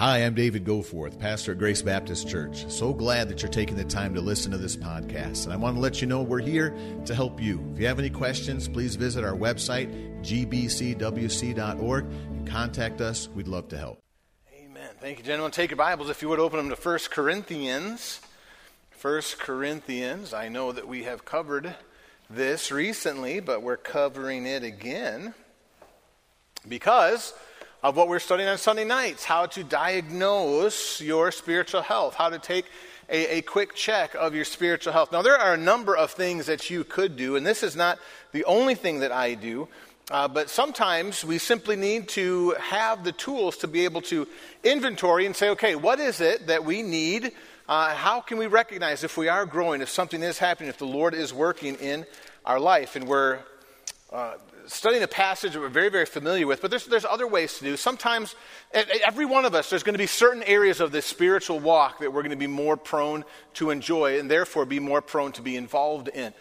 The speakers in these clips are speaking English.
Hi, I'm David Goforth, pastor at Grace Baptist Church. So glad that you're taking the time to listen to this podcast. And I want to let you know we're here to help you. If you have any questions, please visit our website, gbcwc.org, and contact us. We'd love to help. Amen. Thank you, gentlemen. Take your Bibles, if you would, open them to 1 Corinthians. 1 Corinthians. I know that we have covered this recently, but we're covering it again because of what we're studying on Sunday nights how to diagnose your spiritual health, how to take a, a, quick check of your spiritual health. Now, there are a number of things that you could do, and this is not the only thing that I do. Uh, but sometimes we simply need to have the tools to be able to inventory and say, okay, what is it that we need? Uh, how can we recognize if we are growing, if something is happening, if the Lord is working in our life? And we're uh, studying a passage that we're very, very familiar with, but there's, there's other ways to do. Sometimes, every one of us, there's going to be certain areas of this spiritual walk that we're going to be more prone to enjoy and therefore be more prone to be involved in.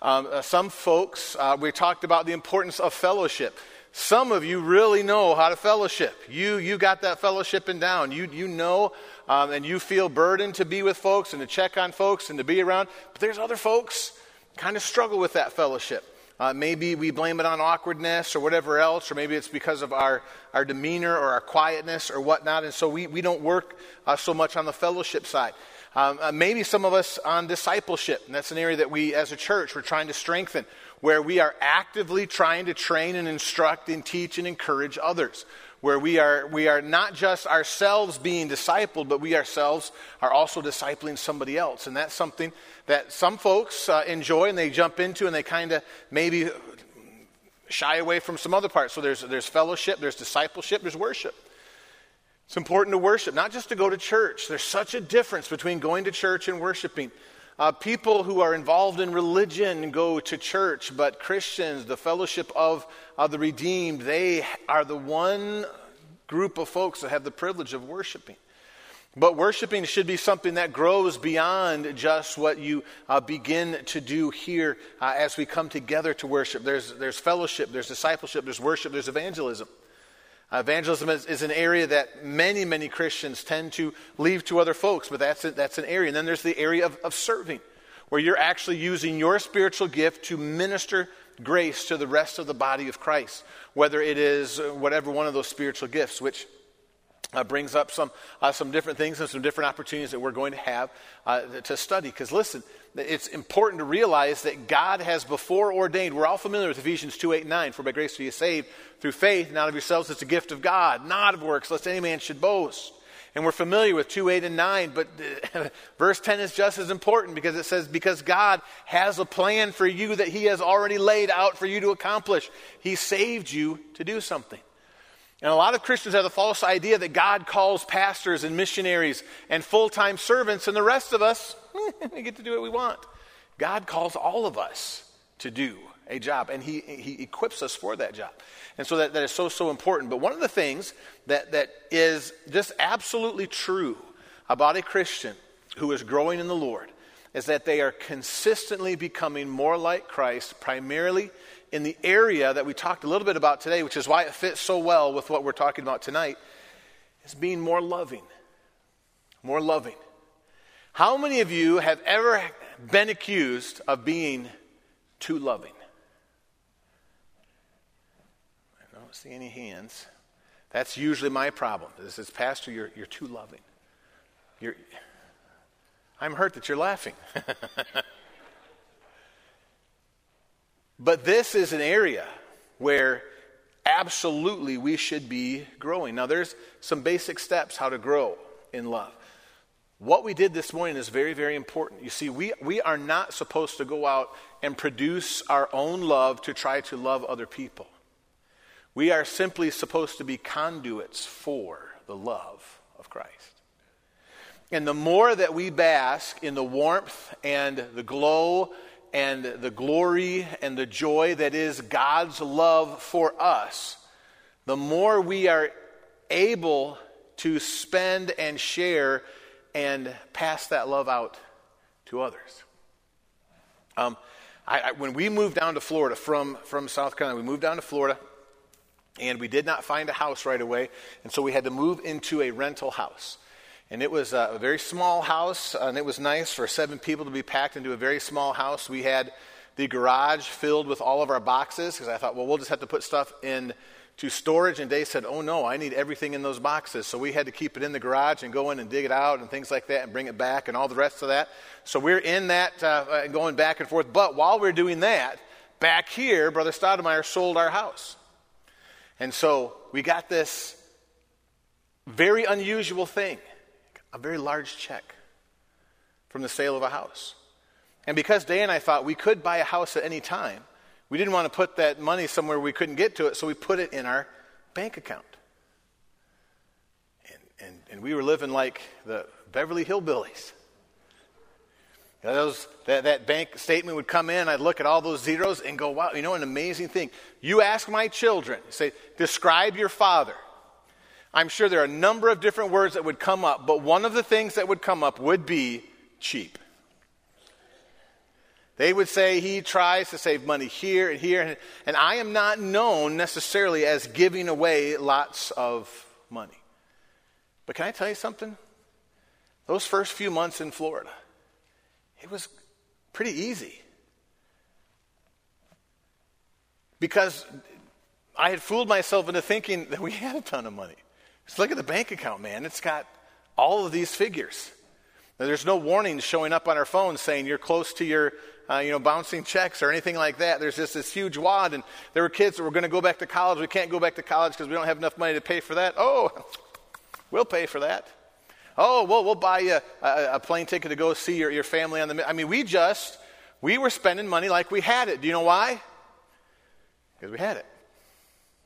Um, uh, some folks, uh, we talked about the importance of fellowship. Some of you really know how to fellowship. You, you got that fellowship fellowshipping down. You, you know um, and you feel burdened to be with folks and to check on folks and to be around. But there's other folks kind of struggle with that fellowship. Uh, maybe we blame it on awkwardness or whatever else, or maybe it's because of our, our demeanor or our quietness or whatnot, and so we, we don't work uh, so much on the fellowship side. Um, uh, maybe some of us on discipleship, and that's an area that we as a church we're trying to strengthen, where we are actively trying to train and instruct and teach and encourage others where we are, we are not just ourselves being discipled, but we ourselves are also discipling somebody else. And that's something that some folks uh, enjoy and they jump into and they kind of maybe shy away from some other parts. So there's, there's fellowship, there's discipleship, there's worship. It's important to worship, not just to go to church. There's such a difference between going to church and worshiping. Uh, people who are involved in religion go to church, but Christians, the fellowship of uh, the redeemed, they are the one group of folks that have the privilege of worshiping. But worshiping should be something that grows beyond just what you uh, begin to do here uh, as we come together to worship. There's, there's fellowship, there's discipleship, there's worship, there's evangelism. Evangelism is, is, an area that many, many Christians tend to leave to other folks, but that's, a, that's an area. And then there's the area of, of serving, where you're actually using your spiritual gift to minister grace to the rest of the body of Christ, whether it is uh, whatever one of those spiritual gifts, which uh, brings up some, uh, some different things and some different opportunities that we're going to have uh, to study. Because listen, it's important to realize that God has before ordained, we're all familiar with Ephesians 2 8 and 9, for by grace are you saved through faith, not of yourselves, it's a gift of God, not of works, lest any man should boast. And we're familiar with 2 8 and 9, but verse 10 is just as important because it says, Because God has a plan for you that He has already laid out for you to accomplish. He saved you to do something. And a lot of Christians have the false idea that God calls pastors and missionaries and full time servants, and the rest of us, we get to do what we want. God calls all of us to do a job, and He, he equips us for that job. And so that, that is so, so important. But one of the things that, that is just absolutely true about a Christian who is growing in the Lord is that they are consistently becoming more like Christ, primarily in the area that we talked a little bit about today, which is why it fits so well with what we're talking about tonight, is being more loving. More loving. How many of you have ever been accused of being too loving? I don't see any hands. That's usually my problem. This is, Pastor, you're, you're too loving. You're, I'm hurt that you're laughing. But this is an area where absolutely we should be growing. Now, there's some basic steps how to grow in love. What we did this morning is very, very important. You see, we, we are not supposed to go out and produce our own love to try to love other people. We are simply supposed to be conduits for the love of Christ. And the more that we bask in the warmth and the glow and the glory and the joy that is God's love for us, the more we are able to spend and share and pass that love out to others. Um, I, I, when we moved down to Florida from, from South Carolina, we moved down to Florida. And we did not find a house right away, and so we had to move into a rental house. And it was a very small house, and it was nice for seven people to be packed into a very small house. We had the garage filled with all of our boxes because I thought, well, we'll just have to put stuff in to storage. And they said, oh no, I need everything in those boxes. So we had to keep it in the garage and go in and dig it out and things like that and bring it back and all the rest of that. So we're in that uh, going back and forth. But while we're doing that, back here, Brother Stoudemire sold our house. And so we got this very unusual thing a very large check from the sale of a house. And because Day and I thought we could buy a house at any time, we didn't want to put that money somewhere we couldn't get to it, so we put it in our bank account. And, and, and we were living like the Beverly Hillbillies. You know, those, that, that bank statement would come in, I'd look at all those zeros and go, wow, you know, an amazing thing. You ask my children, say, describe your father. I'm sure there are a number of different words that would come up, but one of the things that would come up would be cheap. They would say he tries to save money here and here, and I am not known necessarily as giving away lots of money. But can I tell you something? Those first few months in Florida, it was pretty easy. Because I had fooled myself into thinking that we had a ton of money. Just look at the bank account, man. It's got all of these figures. Now, there's no warnings showing up on our phones saying you're close to your, uh, you know, bouncing checks or anything like that. There's just this huge wad, and there were kids that were going to go back to college. We can't go back to college because we don't have enough money to pay for that. Oh, we'll pay for that. Oh, well, we'll buy you a, a plane ticket to go see your, your family on the. I mean, we just we were spending money like we had it. Do you know why? Because we had it.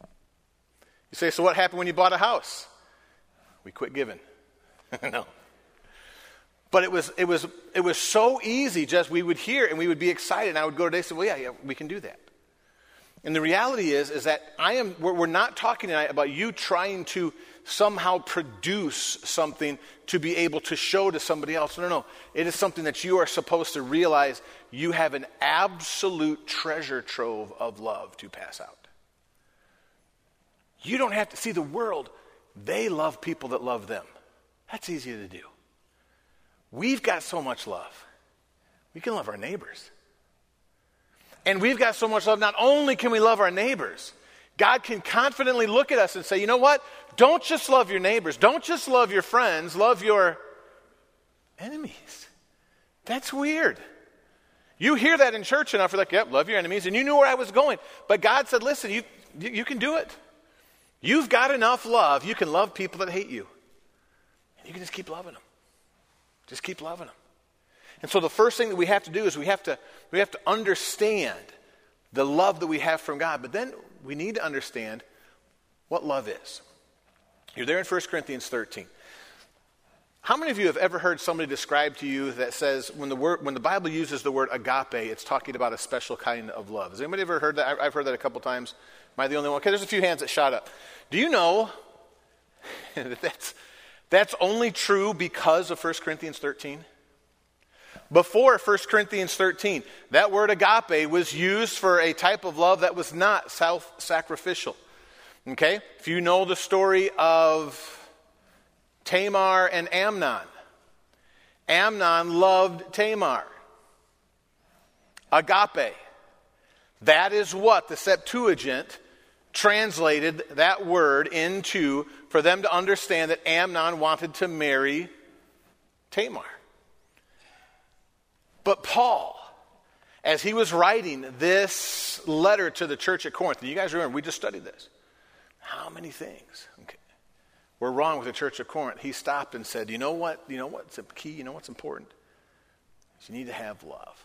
You say, so what happened when you bought a house? We quit giving. no. But it was, it, was, it was so easy, just we would hear and we would be excited. And I would go today and say, well, yeah, yeah, we can do that. And the reality is, is that I am, we're, we're not talking tonight about you trying to somehow produce something to be able to show to somebody else. No, no. It is something that you are supposed to realize you have an absolute treasure trove of love to pass out. You don't have to see the world they love people that love them. That's easy to do. We've got so much love. We can love our neighbors. And we've got so much love, not only can we love our neighbors, God can confidently look at us and say, you know what? Don't just love your neighbors. Don't just love your friends. Love your enemies. That's weird. You hear that in church enough, you're like, yep, love your enemies. And you knew where I was going. But God said, listen, you, you, you can do it. You've got enough love, you can love people that hate you. And you can just keep loving them. Just keep loving them. And so the first thing that we have to do is we have to, we have to understand the love that we have from God. But then we need to understand what love is. You're there in 1 Corinthians 13. How many of you have ever heard somebody describe to you that says when the, word, when the Bible uses the word agape, it's talking about a special kind of love? Has anybody ever heard that? I've heard that a couple times. Am I the only one? Okay, there's a few hands that shot up. Do you know that that's, that's only true because of 1 Corinthians 13? Before 1 Corinthians 13, that word agape was used for a type of love that was not self sacrificial. Okay? If you know the story of Tamar and Amnon, Amnon loved Tamar. Agape. That is what the Septuagint translated that word into for them to understand that Amnon wanted to marry Tamar. But Paul, as he was writing this letter to the church at Corinth, and you guys remember, we just studied this. How many things okay, were wrong with the church of Corinth? He stopped and said, You know what? You know what's key? You know what's important? You need to have love.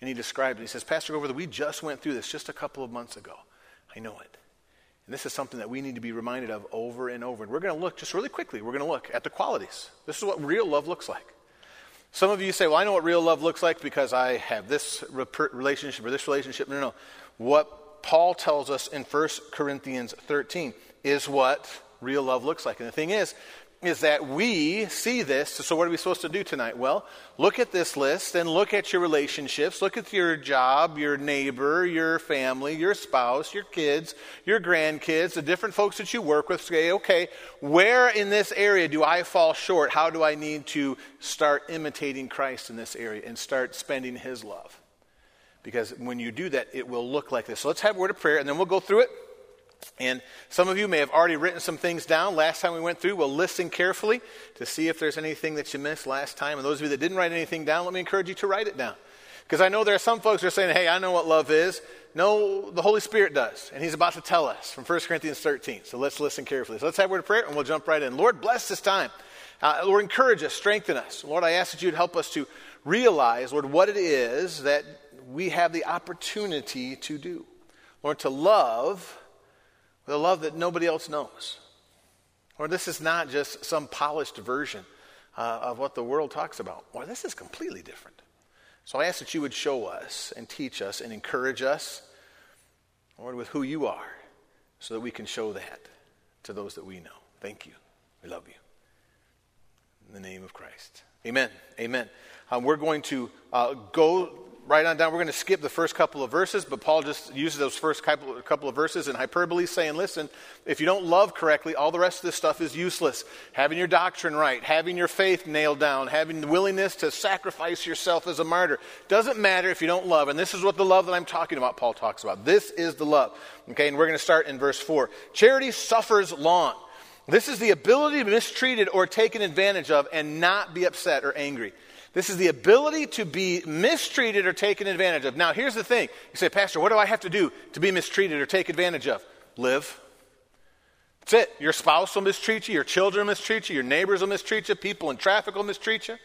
And he described it. He says, Pastor Gover, we just went through this just a couple of months ago. I know it. And this is something that we need to be reminded of over and over. And we're going to look, just really quickly, we're going to look at the qualities. This is what real love looks like. Some of you say, well, I know what real love looks like because I have this relationship or this relationship. No, no, no. What Paul tells us in 1 Corinthians 13 is what real love looks like. And the thing is, is that we see this. So, what are we supposed to do tonight? Well, look at this list and look at your relationships. Look at your job, your neighbor, your family, your spouse, your kids, your grandkids, the different folks that you work with. Say, okay, where in this area do I fall short? How do I need to start imitating Christ in this area and start spending His love? Because when you do that, it will look like this. So, let's have a word of prayer and then we'll go through it. And some of you may have already written some things down. Last time we went through, we'll listen carefully to see if there's anything that you missed last time. And those of you that didn't write anything down, let me encourage you to write it down. Because I know there are some folks who are saying, hey, I know what love is. No, the Holy Spirit does. And He's about to tell us from 1 Corinthians 13. So let's listen carefully. So let's have a word of prayer and we'll jump right in. Lord, bless this time. Uh, Lord, encourage us, strengthen us. Lord, I ask that you'd help us to realize, Lord, what it is that we have the opportunity to do. Lord, to love the love that nobody else knows. Or this is not just some polished version uh, of what the world talks about. Or this is completely different. So I ask that you would show us and teach us and encourage us, Lord, with who you are, so that we can show that to those that we know. Thank you. We love you. In the name of Christ. Amen. Amen. Um, we're going to uh, go right on down. We're going to skip the first couple of verses, but Paul just uses those first couple, of verses in hyperbole, saying, listen, if you don't love correctly, all the rest of this stuff is useless. Having your doctrine right, having your faith nailed down, having the willingness to sacrifice yourself as a martyr doesn't matter if you don't love. And this is what the love that I'm talking about, Paul talks about. This is the love. Okay, and we're going to start in verse 4. Charity suffers long. This is the ability to be mistreated or taken advantage of and not be upset or angry. This is the ability to be mistreated or taken advantage of. Now, here's the thing. You say, Pastor, what do I have to do to be mistreated or take advantage of? Live. That's it. Your spouse will mistreat you, your children will mistreat you, your neighbors will mistreat you, people in traffic will mistreat you,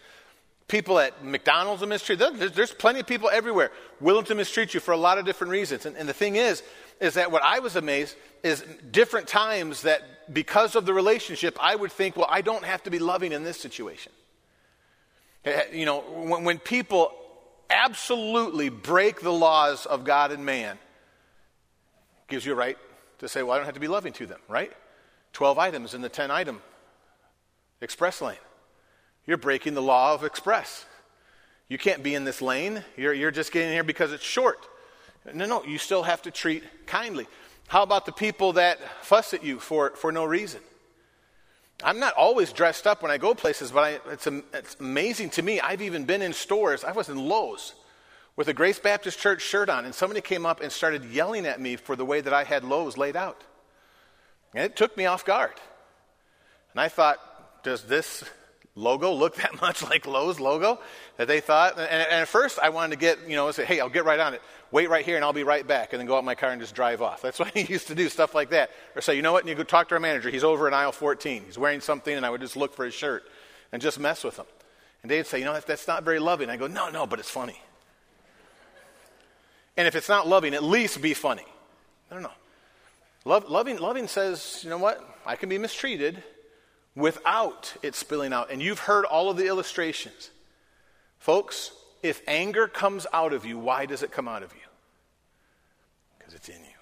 people at McDonald's will mistreat you. There's, plenty of people everywhere willing to mistreat you for a lot of different reasons. And, and the thing is, is that what I was amazed is different times that because of the relationship, I would think, well, I don't have to be loving in this situation. Eh, you know, when, when people absolutely break the laws of God and man, gives you a right to say, well, I don't have to be loving to them, right? 12 items in the 10 item express lane. You're breaking the law of express. You can't be in this lane. You're, you're just getting here because it's short. No, no, you still have to treat kindly. How about the people that fuss at you for, for no reason? I'm not always dressed up when I go places, but I, it's, it's amazing to me. I've even been in stores. I was in Lowe's with a Grace Baptist Church shirt on, and somebody came up and started yelling at me for the way that I had Lowe's laid out. And it took me off guard. And I thought, does this logo look that much like Lowe's logo that they thought? And, and, at first, I wanted to get, you know, say, hey, I'll get right on it. Wait right here and I'll be right back. And then go out in my car and just drive off. That's what I used to do, stuff like that. Or say, you know what? And you go talk to our manager. He's over in aisle 14. He's wearing something, and I would just look for his shirt and just mess with him. And they'd say, you know, that's, that's not very loving. I go, no, no, but it's funny. And if it's not loving, at least be funny. I don't know. Love, loving, loving says, you know what? I can be mistreated without it spilling out. And you've heard all of the illustrations. Folks, if anger comes out of you, why does it come out of you? Because it's in you.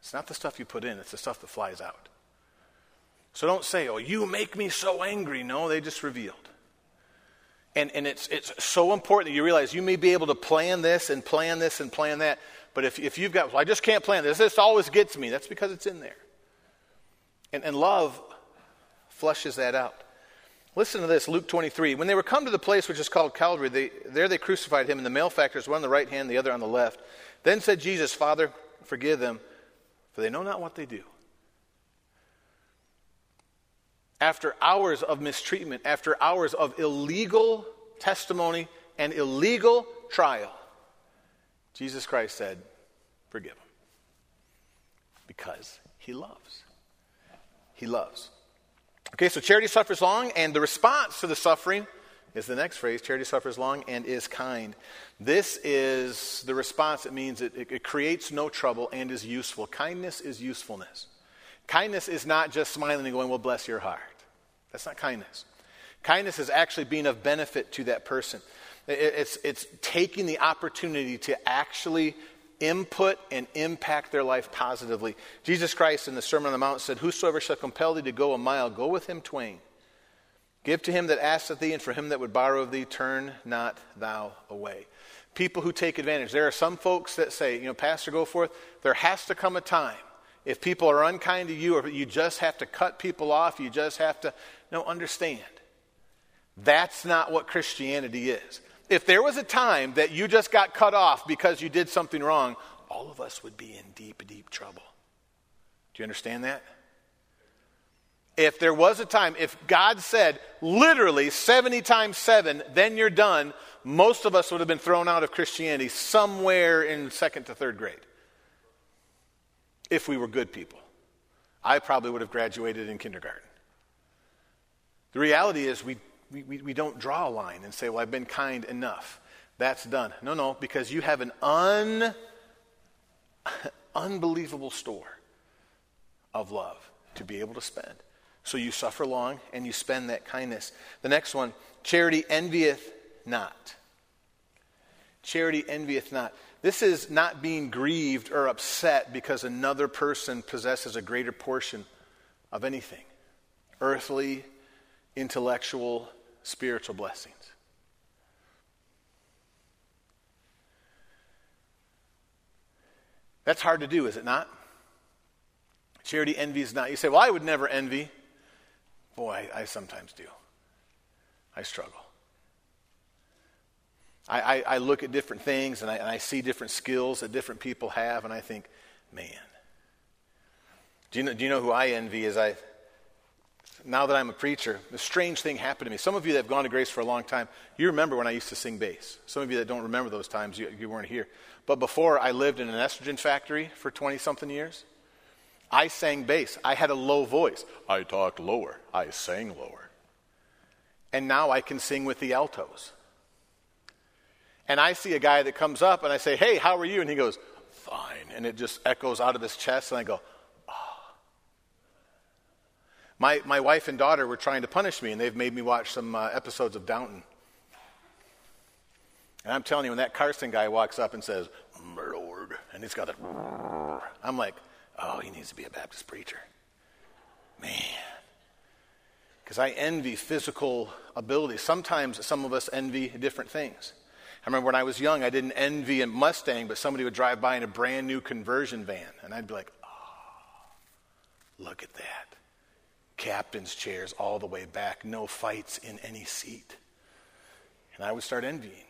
It's not the stuff you put in, it's the stuff that flies out. So don't say, oh, you make me so angry. No, they just revealed. And, and it's, it's so important that you realize you may be able to plan this and plan this and plan that. But if, if you've got, well, I just can't plan this, this always gets me, that's because it's in there. And, and love flushes that out. Listen to this, Luke 23. When they were come to the place which is called Calvary, they, there they crucified him, and the malefactors, one on the right hand, the other on the left. Then said Jesus, Father, forgive them, for they know not what they do. After hours of mistreatment, after hours of illegal testimony and illegal trial, Jesus Christ said, Forgive them. Because he loves. He loves. Okay, so charity suffers long, and the response to the suffering is the next phrase charity suffers long and is kind. This is the response It means it, it, it, creates no trouble and is useful. Kindness is usefulness. Kindness is not just smiling and going, Well, bless your heart. That's not kindness. Kindness is actually being of benefit to that person. It, it's, it's taking the opportunity to actually input and impact their life positively. Jesus Christ in the Sermon on the Mount said, Whosoever shall compel thee to go a mile, go with him twain. Give to him that asketh thee, and for him that would borrow of thee, turn not thou away. People who take advantage. There are some folks that say, you know, Pastor, Goforth. There has to come a time. If people are unkind to you, or you just have to cut people off, you just have to. No, understand. That's not what Christianity is. If there was a time that you just got cut off because you did something wrong, all of us would be in deep, deep trouble. Do you understand that? If there was a time, if God said literally 70 times 7, then you're done, most of us would have been thrown out of Christianity somewhere in second to third grade. If we were good people. I probably would have graduated in kindergarten. The reality is, we, we, we don't draw a line and say, Well, I've been kind enough. That's done. No, no, because you have an un, unbelievable store of love to be able to spend. So you suffer long and you spend that kindness. The next one charity envieth not. Charity envieth not. This is not being grieved or upset because another person possesses a greater portion of anything earthly, intellectual, spiritual blessings. That's hard to do, is it not? Charity envies not. You say, well, I would never envy. Boy, I, I sometimes do. I struggle. I, I, I, look at different things and I, and I see different skills that different people have, and I think, man. Do you know, do you know who I envy as I, now that I'm a preacher, a strange thing happened to me. Some of you that have gone to Grace for a long time, you remember when I used to sing bass. Some of you that don't remember those times, you, you weren't here. But before, I lived in an estrogen factory for 20 something years. I sang bass. I had a low voice. I talked lower. I sang lower. And now I can sing with the altos. And I see a guy that comes up and I say, Hey, how are you? And he goes, Fine. And it just echoes out of his chest. And I go. My, my wife and daughter were trying to punish me, and they've made me watch some uh, episodes of Downton. And I'm telling you, when that Carson guy walks up and says, Lord, and he's got that, I'm like, oh, he needs to be a Baptist preacher. Man. Because I envy physical ability. Sometimes some of us envy different things. I remember when I was young, I didn't envy a Mustang, but somebody would drive by in a brand new conversion van, and I'd be like, oh, look at that. Captain's chairs all the way back, no fights in any seat. And I would start envying.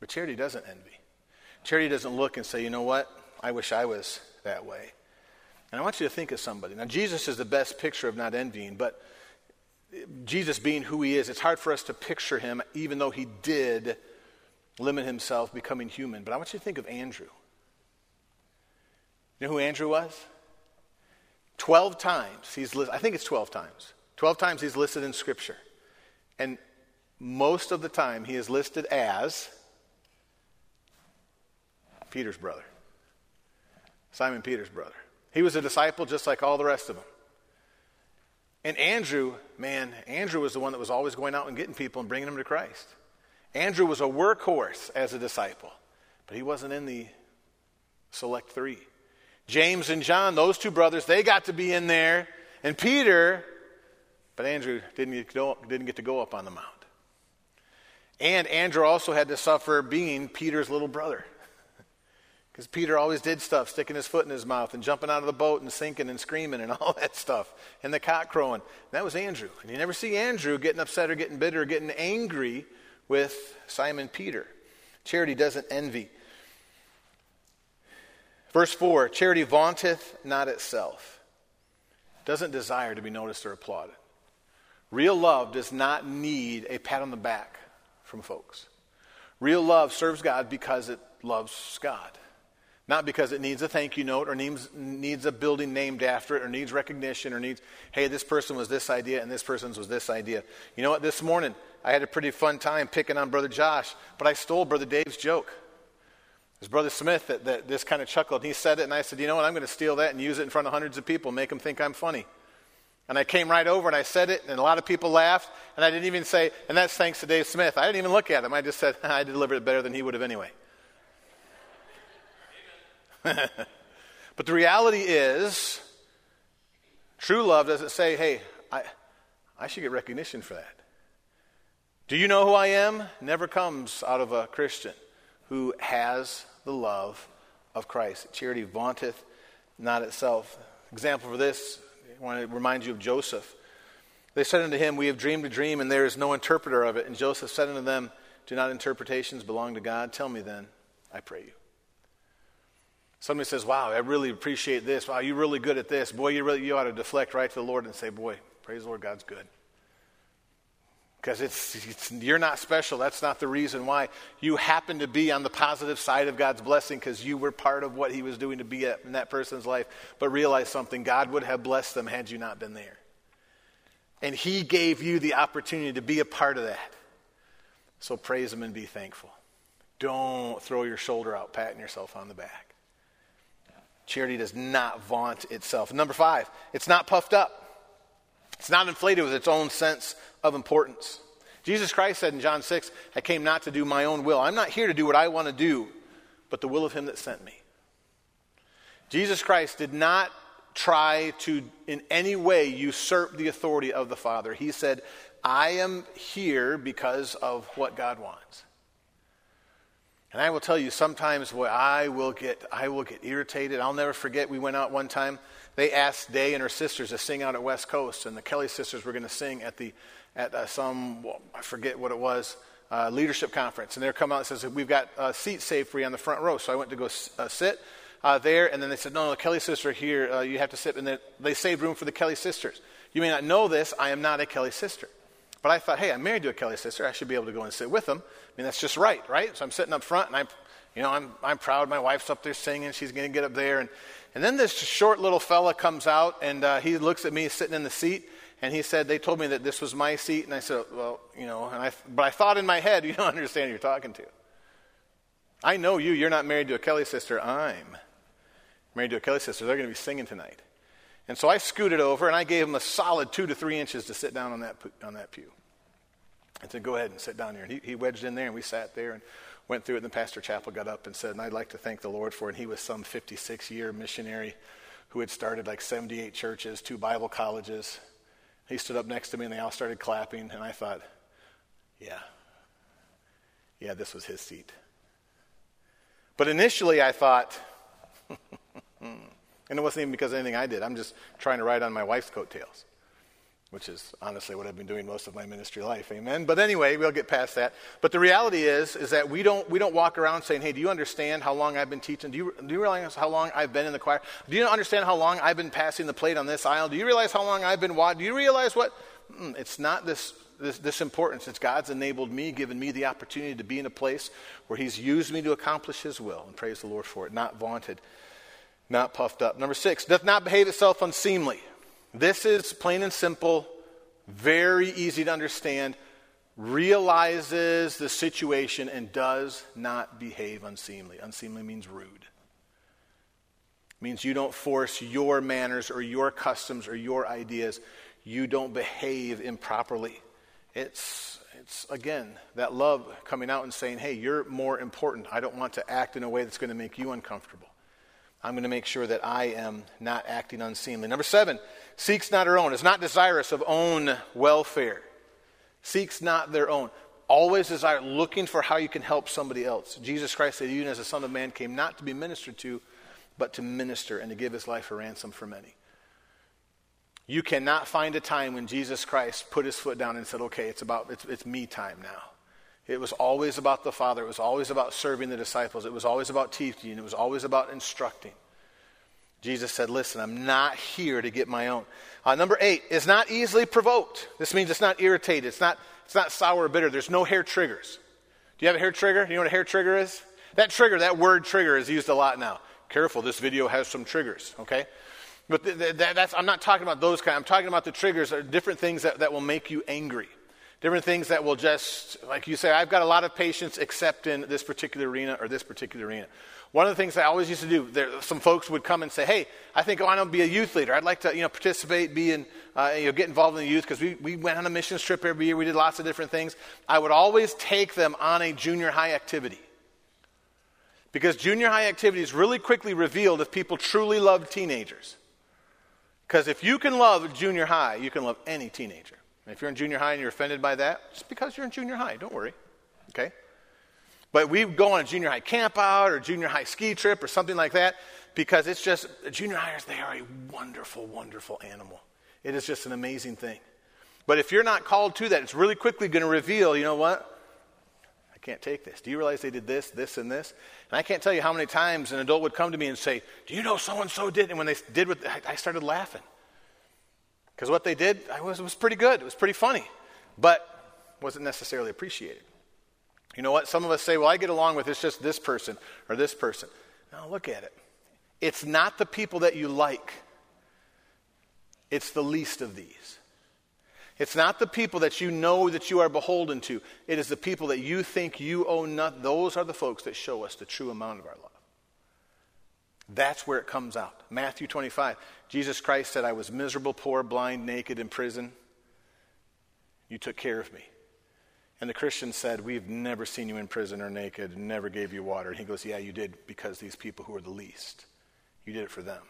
But charity doesn't envy. Charity doesn't look and say, you know what? I wish I was that way. And I want you to think of somebody. Now, Jesus is the best picture of not envying, but Jesus being who he is, it's hard for us to picture him, even though he did limit himself becoming human. But I want you to think of Andrew. You know who Andrew was? Twelve times he's li- I think it's twelve times. Twelve times he's listed in Scripture. And most of the time he is listed as Peter's brother. Simon Peter's brother. He was a disciple just like all the rest of them. And Andrew, man, Andrew was the one that was always going out and getting people and bringing them to Christ. Andrew was a workhorse as a disciple, but he wasn't in the select three. James and John, those two brothers, they got to be in there. And Peter, but Andrew didn't get, go, didn't get to go up on the mount. And Andrew also had to suffer being Peter's little brother. Because Peter always did stuff, sticking his foot in his mouth and jumping out of the boat and sinking and screaming and all that stuff, and the cock crowing. That was Andrew. And you never see Andrew getting upset or getting bitter or getting angry with Simon Peter. Charity doesn't envy. Verse 4 Charity vaunteth not itself, doesn't desire to be noticed or applauded. Real love does not need a pat on the back from folks. Real love serves God because it loves God. Not because it needs a thank you note or needs, needs a building named after it or needs recognition or needs, hey, this person was this idea and this person's was this idea. You know what? This morning, I had a pretty fun time picking on Brother Josh, but I stole Brother Dave's joke. Was Brother Smith that, that this kind of chuckled. He said it, and I said, you know what? I'm going to steal that and use it in front of hundreds of people, make them think I'm funny. And I came right over and I said it, and a lot of people laughed, and I didn't even say, and that's thanks to Dave Smith. I didn't even look at him. I just said, ah, I delivered it better than he would have anyway. but the reality is, true love doesn't say, hey, I, I should get recognition for that. Do you know who I am? Never comes out of a Christian who has the love of Christ. Charity vaunteth not itself. Example for this, I want to remind you of Joseph. They said unto him, We have dreamed a dream, and there is no interpreter of it. And Joseph said unto them, Do not interpretations belong to God? Tell me then, I pray you. Somebody says, Wow, I really appreciate this. Wow, you're really good at this. Boy, you, really, you ought to deflect right to the Lord and say, Boy, praise the Lord, God's good because it's, it's, you're not special. That's not the reason why. You happen to be on the positive side of God's blessing because you were part of what He was doing to be in that person's life. But realize something God would have blessed them had you not been there. And He gave you the opportunity to be a part of that. So praise Him and be thankful. Don't throw your shoulder out, patting yourself on the back. Charity does not vaunt itself. Number five, it's not puffed up. It's not inflated with its own sense of importance. Jesus Christ said in John 6, I came not to do my own will. I'm not here to do what I want to do, but the will of him that sent me. Jesus Christ did not try to in any way usurp the authority of the Father. He said, I am here because of what God wants. And I will tell you, sometimes boy, I will get I will get irritated. I'll never forget. We went out one time. They asked Day and her sisters to sing out at West Coast, and the Kelly sisters were going to sing at the at uh, some well, I forget what it was uh, leadership conference. And they're coming out and says we've got uh, seats saved for you on the front row. So I went to go uh, sit. Uh, there, and then they said, No, no, the Kelly sister here, uh, you have to sit. And they saved room for the Kelly sisters. You may not know this, I am not a Kelly sister. But I thought, hey, I'm married to a Kelly sister. I should be able to go and sit with them. I mean, that's just right, right? So I'm sitting up front, and I'm, you know, I'm, I'm proud. My wife's up there singing. She's going to get up there. And, and then this short little fella comes out, and uh, he looks at me sitting in the seat, and he said, they told me that this was my seat. And I said, well, you know, and I, but I thought in my head, you don't understand who you're talking to. I know you. You're not married to a Kelly sister. I'm married to a Kelly sister. They're going to be singing tonight. And so I scooted over, and I gave him a solid two to three inches to sit down on that, on that pew. I said, go ahead and sit down here. And he, he wedged in there, and we sat there and went through it. And then Pastor Chappell got up and said, and I'd like to thank the Lord for it. And he was some 56 year missionary who had started like 78 churches, two Bible colleges. He stood up next to me, and they all started clapping. And I thought, yeah, yeah, this was his seat. But initially, I thought, and it wasn't even because of anything I did. I'm just trying to ride on my wife's coattails which is honestly what I've been doing most of my ministry life. Amen. But anyway, we'll get past that. But the reality is, is that we don't we don't walk around saying, "Hey, do you understand how long I've been teaching? Do you do you realize how long I've been in the choir? Do you understand how long I've been passing the plate on this aisle? Do you realize how long I've been watching? Do you realize what? Mm, it's not this." This, this importance. It's God's enabled me, given me the opportunity to be in a place where He's used me to accomplish His will, and praise the Lord for it. Not vaunted, not puffed up. Number six, doth not behave itself unseemly. This is plain and simple, very easy to understand, realizes the situation and does not behave unseemly. Unseemly means rude. It means you don't force your manners or your customs or your ideas. You don't behave improperly. It's, it's again, that love coming out and saying, hey, you're more important. I don't want to act in a way that's going to make you uncomfortable. I'm going to make sure that I am not acting unseemly. Number seven, seeks not her own, is not desirous of own welfare. Seeks not their own. Always desire, looking for how you can help somebody else. Jesus Christ said, Even as the Son of Man came not to be ministered to, but to minister and to give his life a ransom for many. You cannot find a time when Jesus Christ put his foot down and said, Okay, it's about it's, it's me time now. It was always about the Father. It was always about serving the disciples. It was always about teaching. It was always about instructing. Jesus said, Listen, I'm not here to get my own. Uh, number eight is not easily provoked. This means it's not irritated. It's not, it's not sour or bitter. There's no hair triggers. Do you have a hair trigger? You know what a hair trigger is? That trigger, that word trigger, is used a lot now. Careful, this video has some triggers, okay? But th- th- that's, I'm not talking about those kind. I'm talking about the triggers are different things that, that will make you angry different things that will just, like you say, I've got a lot of patience except in this particular arena or this particular arena. One of the things I always used to do, there, some folks would come and say, "Hey, I think I want to be a youth leader. I'd like to, you know, participate, be in, uh, you know, get involved in the youth because we, we went on a mission trip every year. We did lots of different things. I would always take them on a junior high activity because junior high activities really quickly revealed if people truly loved teenagers. Because if you can love junior high, you can love any teenager. And if you're in junior high and you're offended by that, it's because you're in junior high. Don't worry. Okay? But we go on a junior high camp out or junior high ski trip or something like that because it's just, junior highers, they are a wonderful, wonderful animal. It is just an amazing thing. But if you're not called to that, it's really quickly going to reveal, you know what? I can't take this. Do you realize they did this, this, and this? And I can't tell you how many times an adult would come to me and say, Do you know so and so did? And when they did what I started laughing. Because what they did was, was pretty good. It was pretty funny. But wasn't necessarily appreciated. You know what? Some of us say, well, I get along with it's just this person or this person. Now, look at it. It's not the people that you like, it's the least of these. It's not the people that you know that you are beholden to. It is the people that you think you owe nothing. Those are the folks that show us the true amount of our love. That's where it comes out. Matthew 25. Jesus Christ said, I was miserable, poor, blind, naked, in prison. You took care of me. And the Christian said, We've never seen you in prison or naked, never gave you water. And he goes, Yeah, you did because these people who are the least, you did it for them.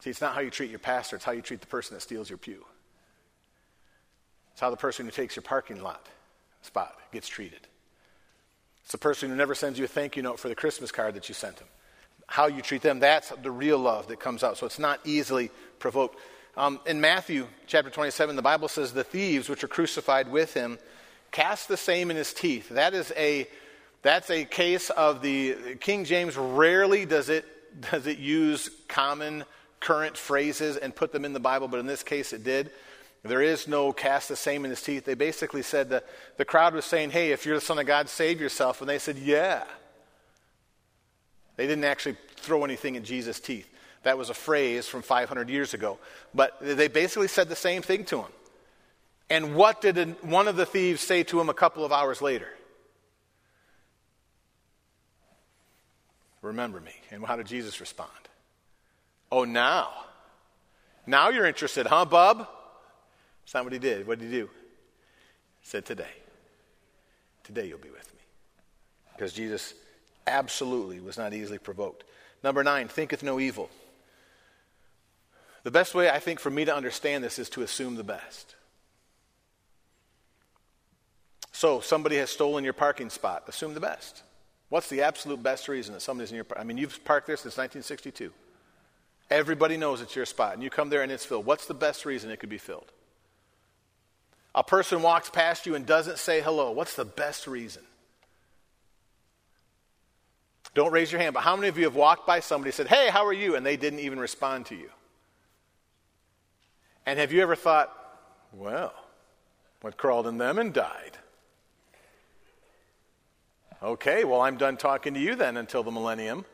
See, it's not how you treat your pastor, it's how you treat the person that steals your pew. It's how the person who takes your parking lot spot gets treated. It's the person who never sends you a thank you note for the Christmas card that you sent them. How you treat them, that's the real love that comes out. So it's not easily provoked. Um, in Matthew chapter 27, the Bible says, The thieves which are crucified with him cast the same in his teeth. That is a, that's a case of the, King James rarely does it, does it use common current phrases and put them in the Bible, but in this case it did. There is no cast the same in his teeth. They basically said that the crowd was saying, Hey, if you're the Son of God, save yourself. And they said, Yeah. They didn't actually throw anything in Jesus' teeth. That was a phrase from 500 years ago. But they basically said the same thing to him. And what did one of the thieves say to him a couple of hours later? Remember me. And how did Jesus respond? Oh, now. Now you're interested, huh, bub? That's not what he did. What did he do? He said, Today. Today you'll be with me. Because Jesus absolutely was not easily provoked. Number nine, thinketh no evil. The best way, I think, for me to understand this is to assume the best. So, somebody has stolen your parking spot. Assume the best. What's the absolute best reason that somebody's in your I mean, you've parked there since 1962. Everybody knows it's your spot, and you come there and it's filled. What's the best reason it could be filled? A person walks past you and doesn't say hello. What's the best reason? Don't raise your hand, but how many of you have walked by somebody and said, Hey, how are you? and they didn't even respond to you? And have you ever thought, well, what crawled in them and died? Okay, well, I'm done talking to you then until the millennium.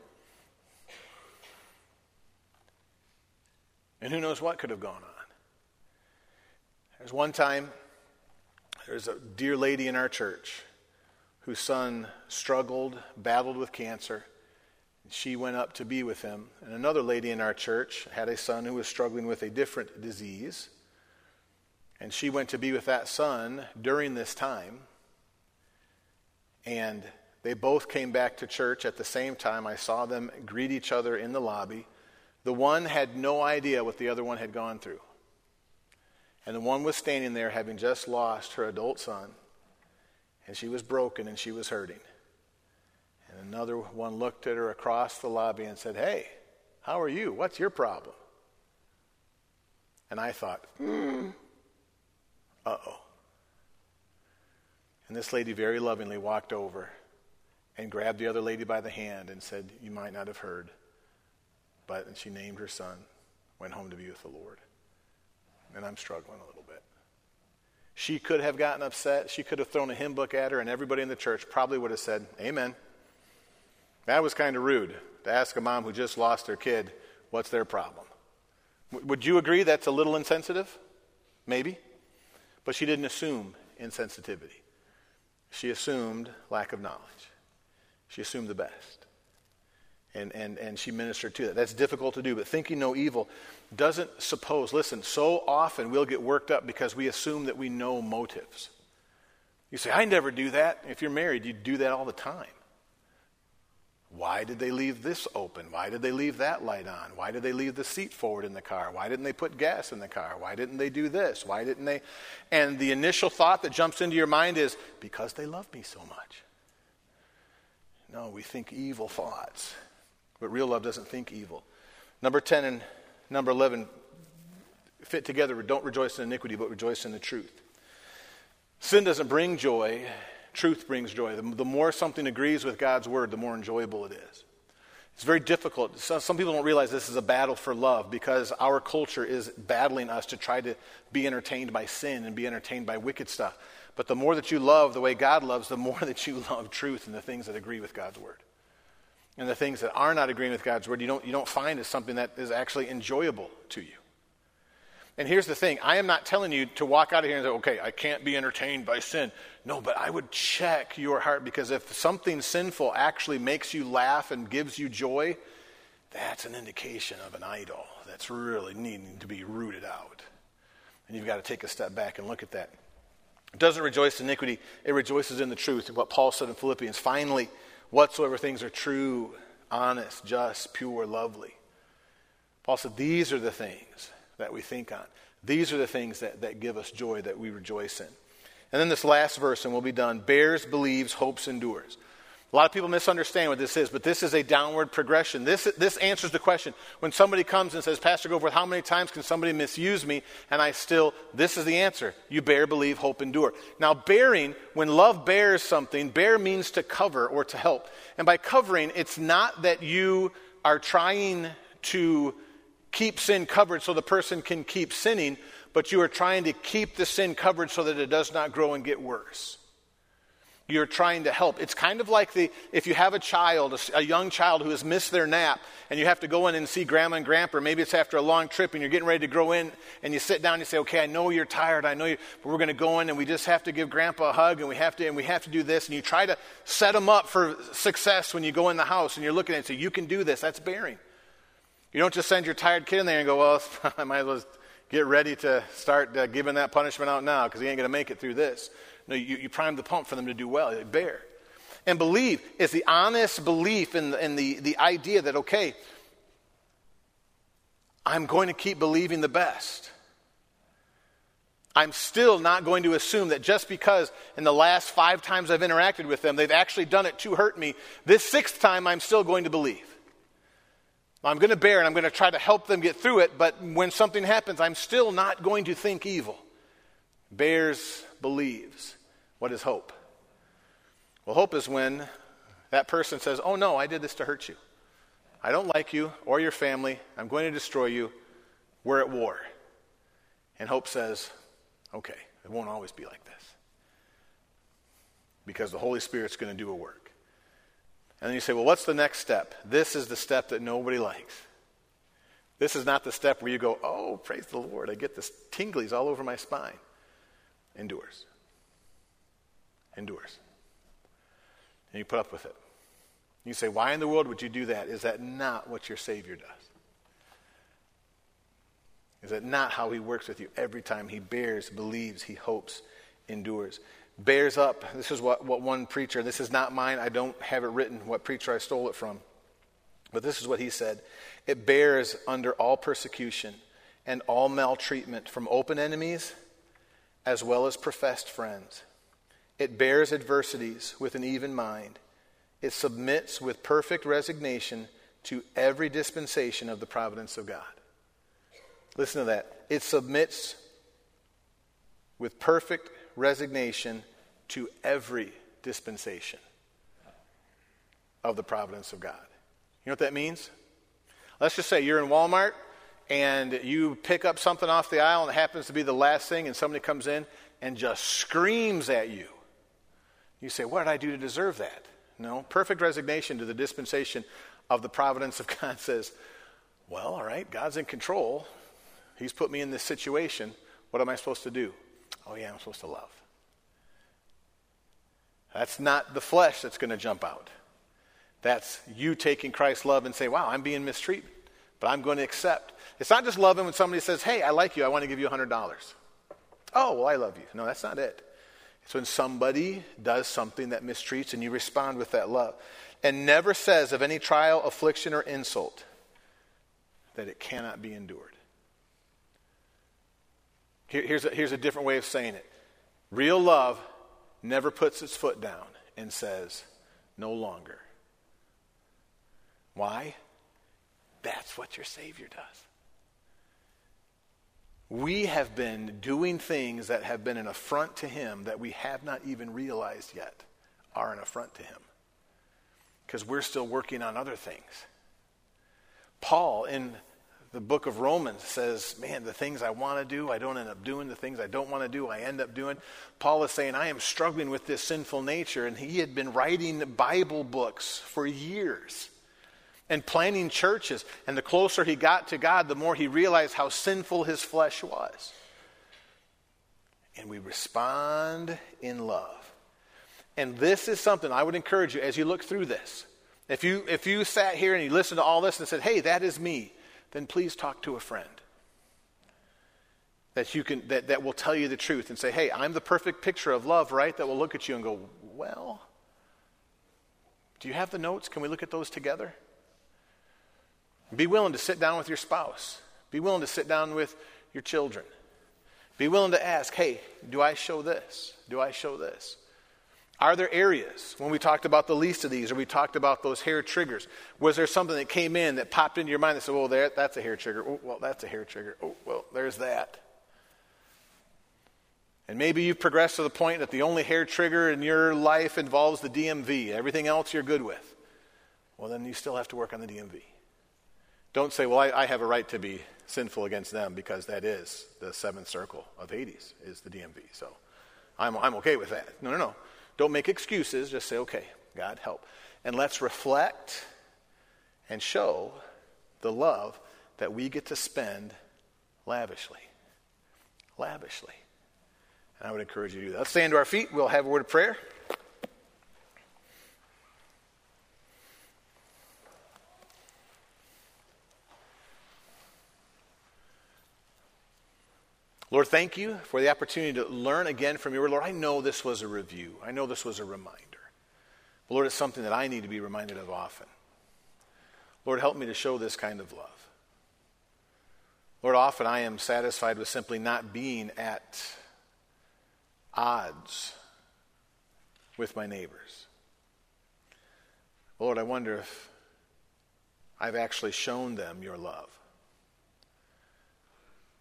And who knows what could have gone on. There's one time, there's a dear lady in our church whose son struggled, battled with cancer she went up to be with him. And another lady in our church had a son who was struggling with a different disease. And she went to be with that son during this time. And they both came back to church at the same time. I saw them greet each other in the lobby. The one had no idea what the other one had gone through. And the one was standing there having just lost her adult son. And she was broken and she was hurting. And another one looked at her across the lobby and said, Hey, how are you? What's your problem? And I thought, hmm, uh oh. And this lady very lovingly walked over and grabbed the other lady by the hand and said, You might not have heard, but and she named her son, went home to be with the Lord. And I'm struggling a little bit. She could have gotten upset. She could have thrown a hymn book at her, and everybody in the church probably would have said, Amen. That was kind of rude to ask a mom who just lost their kid, what's their problem? Would you agree that's a little insensitive? Maybe. But she didn't assume insensitivity. She assumed lack of knowledge. She assumed the best. And, and, and she ministered to that. That's difficult to do, but thinking no evil doesn't suppose. Listen, so often we'll get worked up because we assume that we know motives. You say, I never do that. If you're married, you do that all the time. Why did they leave this open? Why did they leave that light on? Why did they leave the seat forward in the car? Why didn't they put gas in the car? Why didn't they do this? Why didn't they? And the initial thought that jumps into your mind is because they love me so much. No, we think evil thoughts. But real love doesn't think evil. Number 10 and number 11 fit together. Don't rejoice in iniquity, but rejoice in the truth. Sin doesn't bring joy, truth brings joy. The, more something agrees with God's word, the more enjoyable it is. It's very difficult. Some people don't realize this is a battle for love because our culture is battling us to try to be entertained by sin and be entertained by wicked stuff. But the more that you love the way God loves, the more that you love truth and the things that agree with God's word. And the things that are not agreeing with God's word, you don't, you don't find as something that is actually enjoyable to you. And here's the thing I am not telling you to walk out of here and say, okay, I can't be entertained by sin. No, but I would check your heart because if something sinful actually makes you laugh and gives you joy, that's an indication of an idol that's really needing to be rooted out. And you've got to take a step back and look at that. It doesn't rejoice in iniquity, it rejoices in the truth. What Paul said in Philippians finally, whatsoever things are true, honest, just, pure, lovely. Paul said, These are the things that we think on. These are the things that, that give us joy, that we rejoice in. And then this last verse, and we'll be done bears, believes, hopes, endures. A lot of people misunderstand what this is, but this is a downward progression. This, this answers the question. When somebody comes and says, Pastor Goforth, how many times can somebody misuse me? And I still, this is the answer. You bear, believe, hope, endure. Now, bearing, when love bears something, bear means to cover or to help. And by covering, it's not that you are trying to keep sin covered so the person can keep sinning, but you are trying to keep the sin covered so that it does not grow and get worse. You're trying to help. It's kind of like the if you have a child, a, young child who has missed their nap, and you have to go in and see grandma and grandpa, or maybe it's after a long trip and you're getting ready to grow in, and you sit down and you say, Okay, I know you're tired, I know you but we're gonna go in and we just have to give grandpa a hug and we have to and we have to do this, and you try to set them up for success when you go in the house and you're looking at it, so you can do this, that's bearing. You don't just send your tired kid in there and go, well, I might as well get ready to start uh, giving that punishment out now because he ain't going to make it through this. No, you, you prime the pump for them to do well. They bear. And believe is the honest belief in, the, in the, the idea that, okay, I'm going to keep believing the best. I'm still not going to assume that just because in the last five times I've interacted with them, they've actually done it to hurt me, this sixth time I'm still going to believe. I'm going to bear and I'm going to try to help them get through it, but when something happens, I'm still not going to think evil. Bears, believes. What is hope? Well, hope is when that person says, Oh no, I did this to hurt you. I don't like you or your family. I'm going to destroy you. We're at war. And hope says, Okay, it won't always be like this. Because the Holy Spirit's going to do a work. And then you say, well, what's the next step? This is the step that nobody likes. This is not the step where you go, oh, praise the Lord, I get this tingles all over my spine. Endures. Endures. And you put up with it. You say, why in the world would you do that? Is that not what your Savior does? Is that not how He works with you every time He bears, believes, He hopes, endures? bears up. This is what, what one preacher, this is not mine, I don't have it written, what preacher I stole it from. But this is what he said It bears under all persecution and all maltreatment from open enemies as well as professed friends. It bears adversities with an even mind. It submits with perfect resignation to every dispensation of the providence of God. Listen to that. It submits with perfect resignation to every dispensation of the providence of God. You know what that means? Let's just say you're in Walmart and you pick up something off the aisle and it happens to be the last thing, and somebody comes in and just screams at you. You say, What did I do to deserve that? No, perfect resignation to the dispensation of the providence of God says, Well, all right, God's in control. He's put me in this situation. What am I supposed to do? Oh, yeah, I'm supposed to love. That's not the flesh that's going to jump out. That's you taking Christ's love and say, wow, I'm being mistreated, but I'm going to accept. It's not just loving when somebody says, hey, I like you, I want to give you $100. Oh, well, I love you. No, that's not it. So when somebody does something that mistreats and you respond with that love, and never says of any trial, affliction, or insult that it cannot be endured. Here, here's, a, here's a different way of saying it real love never puts its foot down and says, no longer. Why? That's what your Savior does. We have been doing things that have been an affront to Him that we have not even realized yet are an affront to Him because we're still working on other things. Paul in the book of Romans says, Man, the things I want to do, I don't end up doing. The things I don't want to do, I end up doing. Paul is saying, I am struggling with this sinful nature. And he had been writing Bible books for years and planning churches. And the closer he got to God, the more he realized how sinful his flesh was. And we respond in love. And this is something I would encourage you as you look through this. If you, if you sat here and you listened to all this and said, hey, that is me, then please talk to a friend that, you can, that, that will tell you the truth and say, hey, I'm the perfect picture of love, right? That will look at you and go, well, do you have the notes? Can we look at those together? Be willing to sit down with your spouse. Be willing to sit down with your children. Be willing to ask, hey, do I show this? Do I show this? Are there areas, when we talked about the least of these, or we talked about those hair triggers, was there something that came in that popped into your mind that said, well, there, that's a hair trigger. Oh, well, that's a hair trigger. Oh, well, there's that. And maybe you've progressed to the point that the only hair trigger in your life involves the DMV. Everything else you're good with. Well, then you still have to work on the DMV. Don't say, well, I, I have a right to be sinful against them because that is the seventh circle of Hades, is the DMV. So I'm, I'm okay with that. No, no, no. Don't make excuses. Just say, okay, God, help. And let's reflect and show the love that we get to spend lavishly. Lavishly. And I would encourage you to do that. Let's stand to our feet. We'll have a word of prayer. Lord, thank you for the opportunity to learn again from you. Lord, I know this was a review. I know this was a reminder. But Lord, it's something that I need to be reminded of often. Lord, help me to show this kind of love. Lord, often I am satisfied with simply not being at odds with my neighbors. Lord, I wonder if I've actually shown them your love.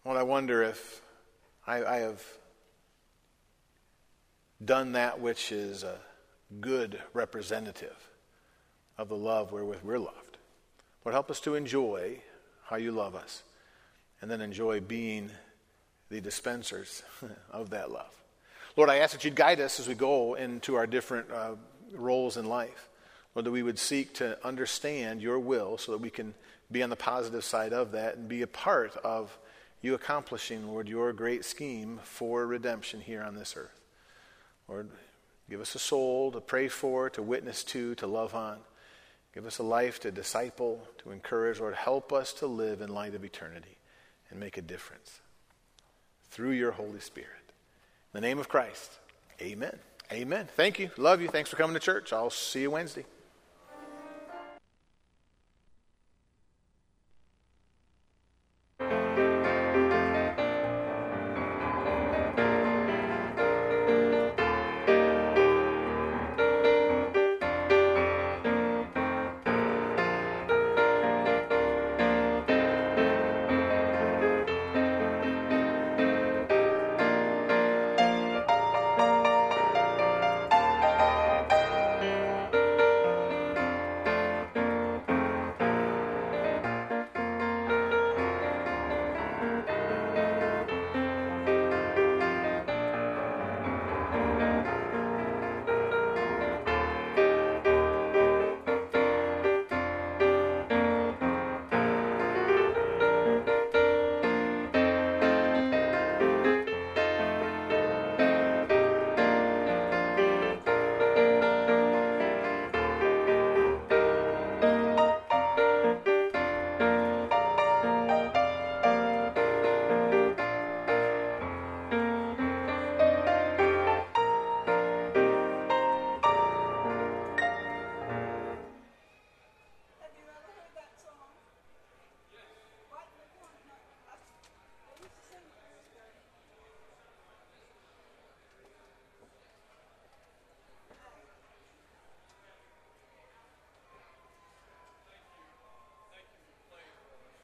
Lord, I wonder if I, I have done that which is a good representative of the love wherewith we're loved. Lord, help us to enjoy how you love us and then enjoy being the dispensers of that love. Lord, I ask that you'd guide us as we go into our different uh, roles in life. Lord, that we would seek to understand your will so that we can be on the positive side of that and be a part of you accomplishing, Lord, your great scheme for redemption here on this earth. Lord, give us a soul to pray for, to witness to, to love on. Give us a life to disciple, to encourage. Lord, help us to live in light of eternity and make a difference through your Holy Spirit. In the name of Christ, amen. Amen. Thank you. Love you. Thanks for coming to church. I'll see you Wednesday.